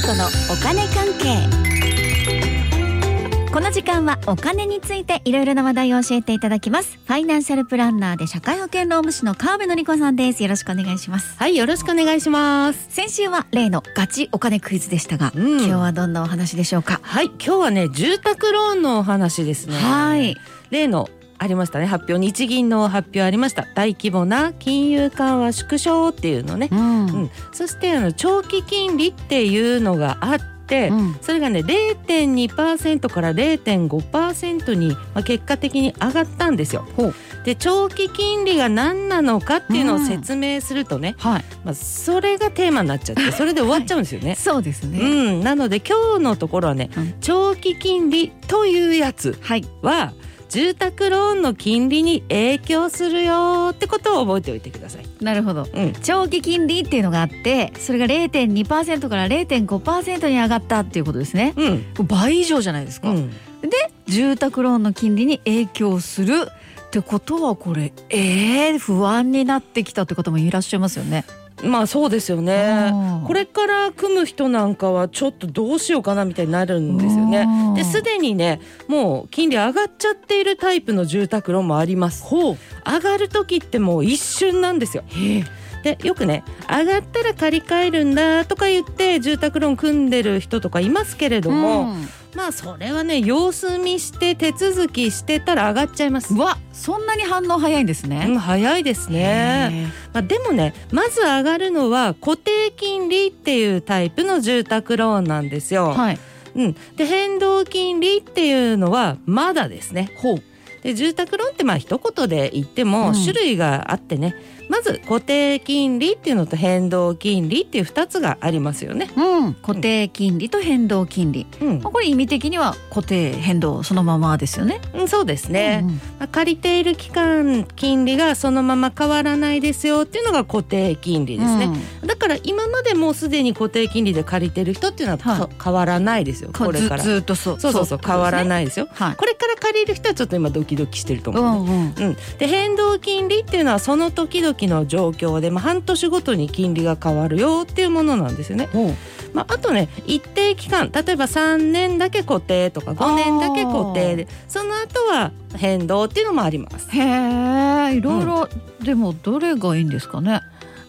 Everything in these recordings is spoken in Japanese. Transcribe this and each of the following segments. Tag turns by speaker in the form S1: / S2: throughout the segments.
S1: 理子のお金関係この時間はお金についていろいろな話題を教えていただきます。ファイナンシャルプランナーで社会保険労務士の川辺典子さんです。よろしくお願いします。
S2: はいよろしくお願いします。
S1: 先週は例のガチお金クイズでしたが、
S2: うん。
S1: 今日はどんなお話でしょうか？
S2: はい今日はね住宅ローンのお話ですね。
S1: はい。
S2: 例のありましたね。発表日銀の発表ありました。大規模な金融緩和縮小っていうのね、
S1: うん。
S2: うん、そしてあの長期金利っていうのがあって、
S1: うん。
S2: それがね0.2%から0.5%に、まあ、結果的に上がったんですよ。で長期金利が何なのかっていうのを説明するとね、
S1: はい。
S2: まあ、それがテーマになっちゃってそれで終わっちゃうんですよね。
S1: そうですね、
S2: うん、なので今日のところはね、
S1: うん。
S2: 長期金利というやつ
S1: はい。
S2: は住宅ローンの金利に影響するよってことを覚えておいてください。
S1: なるほど。
S2: うん、
S1: 長期金利っていうのがあってそれが0.2%から0.5%に上がったっていうことですね。
S2: うん、
S1: 倍以上じゃないですか、
S2: うん、
S1: 住宅ローンの金利に影響するってことはこれえー、不安になってきたって方もいらっしゃいますよね。
S2: まあそうですよね。
S1: うん
S2: これから組む人なんかはちょっとどうしようかなみたいになるんですよね。
S1: うん
S2: ですでにねもう金利上がっちゃっているタイプの住宅ローンもあります。
S1: ほう
S2: 上がる時ってもう一瞬なんですよ。でよくね上がったら借り換えるんだとか言って住宅ローン組んでる人とかいますけれども、まあそれはね様子見して手続きしてたら上がっちゃいます
S1: うん、。わそんなに反応早いんです
S2: うん、
S1: ね。
S2: 早いですね。まあ、でもねまず上がるのは固定金利っていうタイプの住宅ローンなんですよ。
S1: はい。
S2: うん、で変動金利っていうのはまだですね。
S1: ほう。
S2: で住宅ローンってまあ一言で言っても
S1: うん
S2: 種類があってね、まず固定金利っていうのと変動金利っていう2つがありますよね。
S1: うん、固定金利と変動金利。
S2: うん
S1: まあこれ意味的には固定変動そのままですよね。
S2: うん、そうですね、
S1: うんうん
S2: まあ借りている期間金利がそのまま変わらないですよっていうのが固定金利ですね。だから今までもうすでに固定金利で借りてる人っていうのはか、
S1: はい
S2: 変わらないですよ
S1: うん
S2: これから
S1: ずずっとそう
S2: そうそうそう変わら
S1: い。
S2: ないですよ
S1: はい。
S2: これから借りる人はちょっと今ドキドキしてると
S1: う
S2: 思う、ね
S1: んうん。
S2: うん、で変動金利っていうのはその時々の状況で、まあ、半年ごとに金利が変わるよっていうものなんですよね。まあ、あとね一定期間例えば3年だけ固定とか5年だけ固定でその後は変動っていうのもあります。
S1: へえ、いろいろ、でもどれがいいんですかね。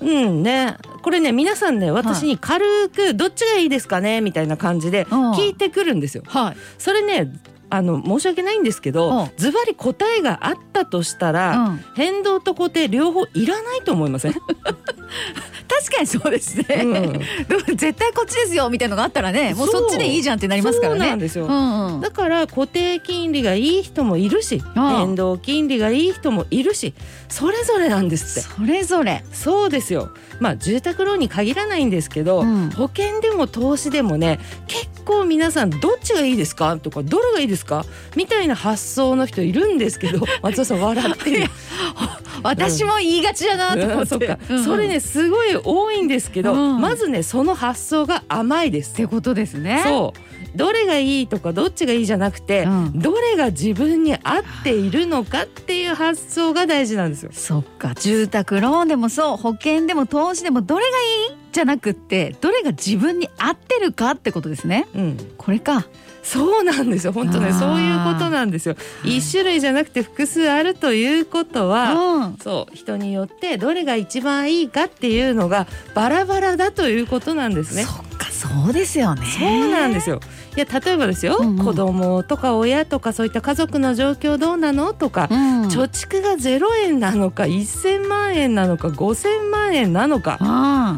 S2: うんねこれね皆さんね私に軽くどっちがいいですかね？みたいな感じで
S1: うん。
S2: 聞いてくるんですよ。
S1: はい。
S2: それねあの申し訳ないんですけ
S1: うん。
S2: どズバリ答えがあったとしたら、
S1: うん。
S2: 変動と固定両方いらないと思いません、
S1: 確かにそうですね。
S2: うん。
S1: 絶対こっちですよみたいのがあったらね、もうそっちでいいじゃんってなりますからね。
S2: そうなんですよ、
S1: うんうん。
S2: だから固定金利がいい人もいるし変動金利がいい人もいるしそれぞれなんですって。
S1: それぞれ。
S2: そうですよ。まあ住宅ローンに限らないんですけど、
S1: うん。
S2: 保険でも投資でもね結構皆さんどっちがいいですか？とかどれがいいですか？みたいな発想の人いるんですけど 松尾さん笑ってる
S1: 私も言いがちだなと思って。
S2: うん。それねすごい多いんですけど、
S1: うん。
S2: まずねその発想が甘いです。
S1: ってことですね。
S2: そう。どれがいいとかどっちがいいじゃなくて、
S1: うん。
S2: どれが自分に合っているのかっていう発想が大事なんですよ。
S1: そっか。住宅ローンでもそう。保険でも投資でもどれがいい？じゃなくってどれが自分に合ってるかってことですね。
S2: うん、
S1: これか。
S2: そうなんですよ。本当ねそういうことなんですよ。一種類じゃなくて複数あるということは、
S1: うん。
S2: そう人によってどれが一番いいかっていうのがバラバラだということなんですね。
S1: そっかそうですよね。
S2: そうなんですよ。いや例えばですよ、
S1: うんうん。
S2: 子供とか親とかそういった家族の状況どうなのとか、
S1: うん。
S2: 貯蓄が0円なのか1,000万円なのか5,000万円なのか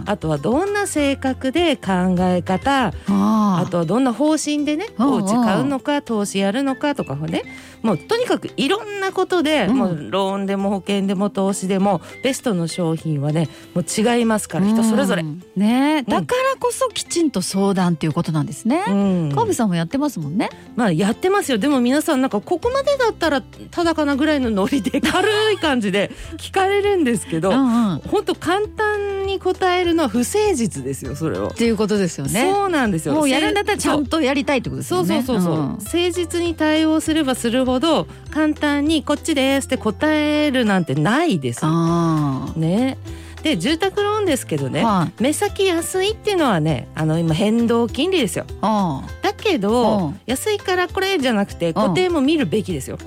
S1: あ
S2: あとはどんな性格で考え方
S1: あ
S2: とはどんな方針でねお家買うのか投資やるのかとかねもうとにかくいろんなことで、
S1: うん。
S2: もうローンでも保険でも投資でもベストの商品はねもう違いますから人それぞれ。
S1: うん。ねだからこそきちんと相談っていうことなんですね、
S2: うん。
S1: 川辺さんもやってますもんね。
S2: まあやってますよ。でも皆さんなんかここまでだったらただかなぐらいのノリで軽い感じで聞かれるんですけど、
S1: うんうん。っ
S2: 本当簡単に答えるのは不誠実ですよそれを。
S1: ていうことですよね。
S2: そうなんですよ。
S1: もうやるんだったらちゃん
S2: と
S1: とやりたいってことです
S2: そう
S1: よね。
S2: そうそうそう、
S1: ん。
S2: 誠実に対応すればするほど簡単にこっちですって答えるなんてないです。
S1: あ
S2: ね。で住宅ローンですけどね、
S1: はい。
S2: 目先安いっていうのはねあの今変動金利ですよ。
S1: あ
S2: だけ
S1: う
S2: ど
S1: ん。
S2: 安いからこれじゃなくて固定も見るべきですよ。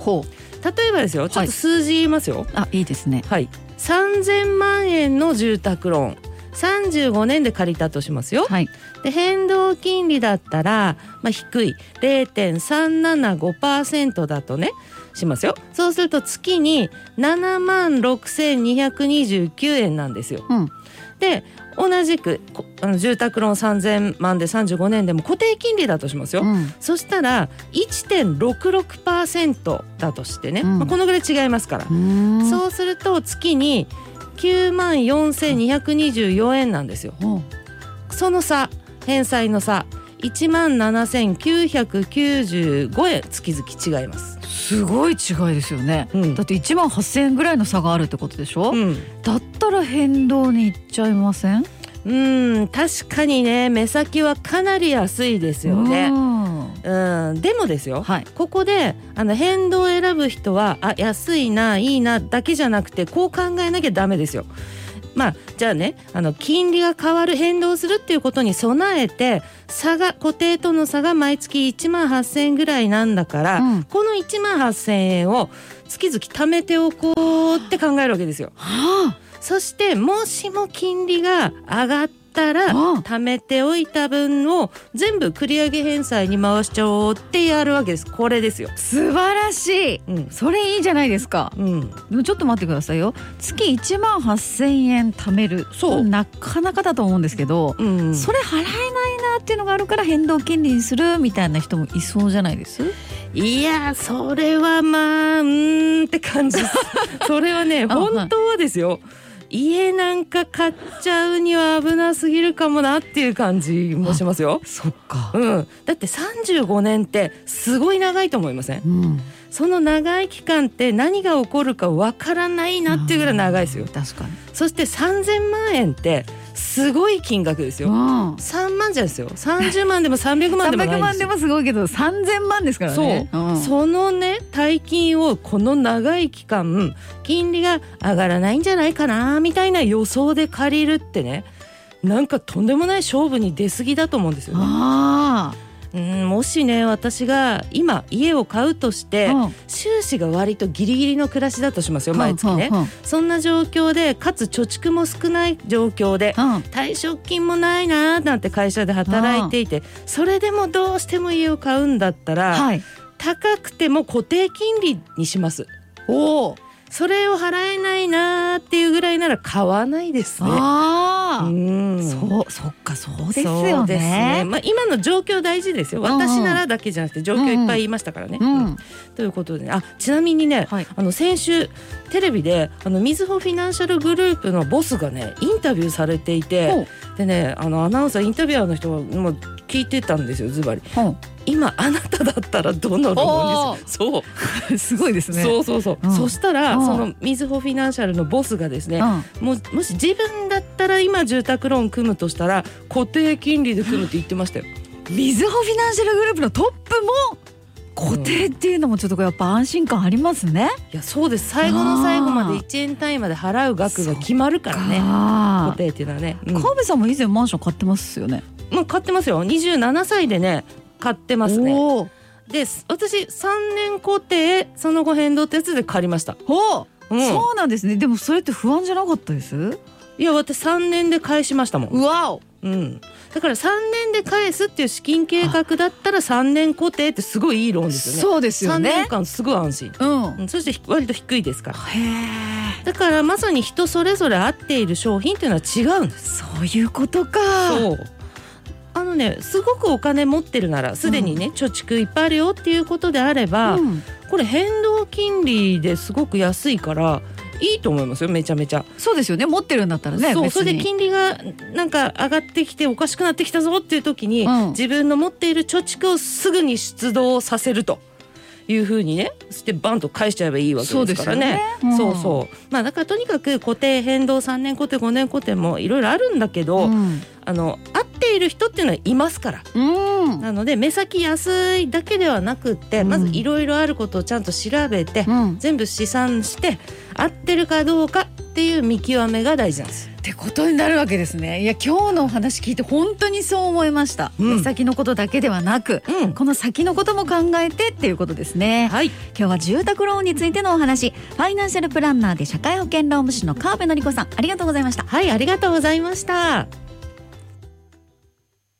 S2: 例えばですよちょっと数字言いますよ。
S1: あいいですね。
S2: はい、3000万円の住宅ローン35年で借りたとしますよ。
S1: はい。
S2: で変動金利だったら、まあ、低い。0.375%だとねしますよ。そうすると月に7万6229円なんですよ。
S1: うん。
S2: で同じくこあの住宅ローン3000万で35年でも固定金利だとしますよ、
S1: うん。
S2: そしたら1.66%だとしてね、
S1: うん。
S2: まあ、このぐらい違いますから。そうすると月に9万4224円なんですよ。
S1: ほ
S2: その差返済の差1万7995円月々違います。
S1: うすごい違いですよね。
S2: うん。
S1: だって1万8,000円ぐらいの差があるってことでしょ、
S2: うん。
S1: だったら変動にいっちゃいません？
S2: うん確かにね目先はかなり安いですよね。
S1: うん
S2: うんでもですよ
S1: はい
S2: ここであの変動を選ぶ人はあ安いないいなだけじゃなくてこう考えなきゃダメですよ。まあじゃあねあの金利が変わる変動するっていうことに備えて差が固定との差が毎月1万8,000円ぐらいなんだから、
S1: うん
S2: この1万8,000円を月々貯めておこうって考えるわけですよ。
S1: は
S2: そしてもしも金利が上がったら
S1: うん
S2: 貯めておいた分を全部繰り上げ返済に回しちゃおうってやるわけです。これですよ。
S1: あ素晴らしい。
S2: うん。
S1: それいいじゃないですか。
S2: うん、
S1: でもちょっと待ってくださいよ。月1万8,000円貯める。
S2: そう。
S1: なかなかだと思うんですけど、
S2: うん、
S1: それ払えないなっていうのがあるから変動金利にするみたいな人もいそうじゃないです？
S2: いやそれはまあうーんって感じ それはね本当はですよ家なんか買っちゃうには危なすぎるかもなっていう感じもしますよ。
S1: そっか。
S2: うん、だって35年ってすごい長いと思いません？
S1: うん。
S2: その長い期間って何が起こるかわからないなっていうぐらい長いですよ。
S1: 確かに。
S2: そして3000万円ってすごい金額ですよ。
S1: うん
S2: 3万じゃですよ。30万でも300万でもない
S1: 300
S2: んですよ。
S1: 万でもすごいけど3000万ですからね。
S2: そう、
S1: ん。
S2: そのね大金をこの長い期間金利が上がらないんじゃないかなみたいな予想で借りるってねなんかとんでもない勝負に出過ぎだと思うんですよね。
S1: あ
S2: うんもしね私が今家を買うとして、
S1: あ、うん。
S2: 収支が割とギリギリの暮らしだとしますよ毎月ね、
S1: うんうん。
S2: そんな状況でかつ貯蓄も少ない状況で
S1: うん。
S2: 退職金もないなーなんて会社で働いていてそれでもどうしても家を買うんだったら、
S1: はい。
S2: 高くても固定金利にします。
S1: おお
S2: それを払えないなーっていうぐらいなら買わないですね。
S1: ああ、
S2: うん。
S1: そうそっかそうです
S2: そ
S1: よ
S2: うです
S1: ね。
S2: まあ、今の状況大事ですよ。
S1: うんうん。
S2: 私ならだけじゃなくて状況いっぱい言いましたからね。
S1: うん
S2: うん。ということでね。あちなみにね、
S1: はい。
S2: あの先週テレビであのみずほフィナンシャルグループのボスがねインタビューされていてでねあのアナウンサーインタビュアーの人がもう聞いてたんですよズバリ。
S1: ほ
S2: 今あなただったらどのローンにするそう
S1: う。すごいですね。
S2: そうそうそう、
S1: うん。
S2: そしたら、
S1: うん。
S2: そのみずほフィナンシャルのボスがですね、
S1: うん。
S2: もうもし自分だったら今住宅ローン組むとしたら固定金利で組むって言ってましたよ。
S1: みずほフィナンシャルグループのトップも固定っていうのもちょっとやっぱ安心感ありますね。
S2: いやそうです。最後の最後まで1円単位まで払う額が決まるからね。
S1: あ
S2: 固定っていうのはね、うん。
S1: さんも以前マンション買ってますよね。
S2: もう買ってますよ。27歳でね買ってますね。で私3年固定その後変動ってやつで借りました、
S1: おー。
S2: うん、
S1: そうなんですね。でもそれって不安じゃなかったです？
S2: いや私3年で返しましたもん。
S1: うわお。
S2: うん、だから3年で返すっていう資金計画だったら3年固定ってすごいいいローンですよね。
S1: そうですよ
S2: 3年
S1: ね。
S2: 間すごい安心。
S1: うん。
S2: うんそしてひ割と低いですから。
S1: へえ。
S2: だからまさに人それぞれ合っている商品っていうのは違うんです。
S1: そういうことか。
S2: そう。あのねすごくお金持ってるならすでにね、貯蓄いっぱいあるよっていうことであれば、
S1: うん
S2: これ変動金利ですごく安いからいいと思いますよめちゃめちゃ。
S1: そうですよね。持ってるんだったらね。
S2: そうそれで金利がなんか上がってきておかしくなってきたぞっていう時に、
S1: うん
S2: 自分の持っている貯蓄をすぐに出動させるというふうにねそしてバンと返しちゃえばいいわけですからね。
S1: うん
S2: そうそうまあだからとにかく固定変動3年固定5年固定もいろいろあるんだけど、
S1: うん。
S2: あの合っている人っていうのはいますから
S1: うん。
S2: なので目先安いだけではなくって、
S1: うん
S2: まずいろいろあることをちゃんと調べて、
S1: うん。
S2: 全部試算して合ってるかどうかっていう見極めが大事なんです。
S1: ってことになるわけですね。いや今日のお話聞いて本当にそう思いました、
S2: うん。
S1: 目先のことだけではなく、
S2: うん。
S1: この先のことも考えてっていうことですね、
S2: はい。
S1: 今日は住宅ローンについてのお話。ファイナンシャルプランナーで社会保険労務士の川辺典子さんありがとうございました。
S2: はいありがとうございました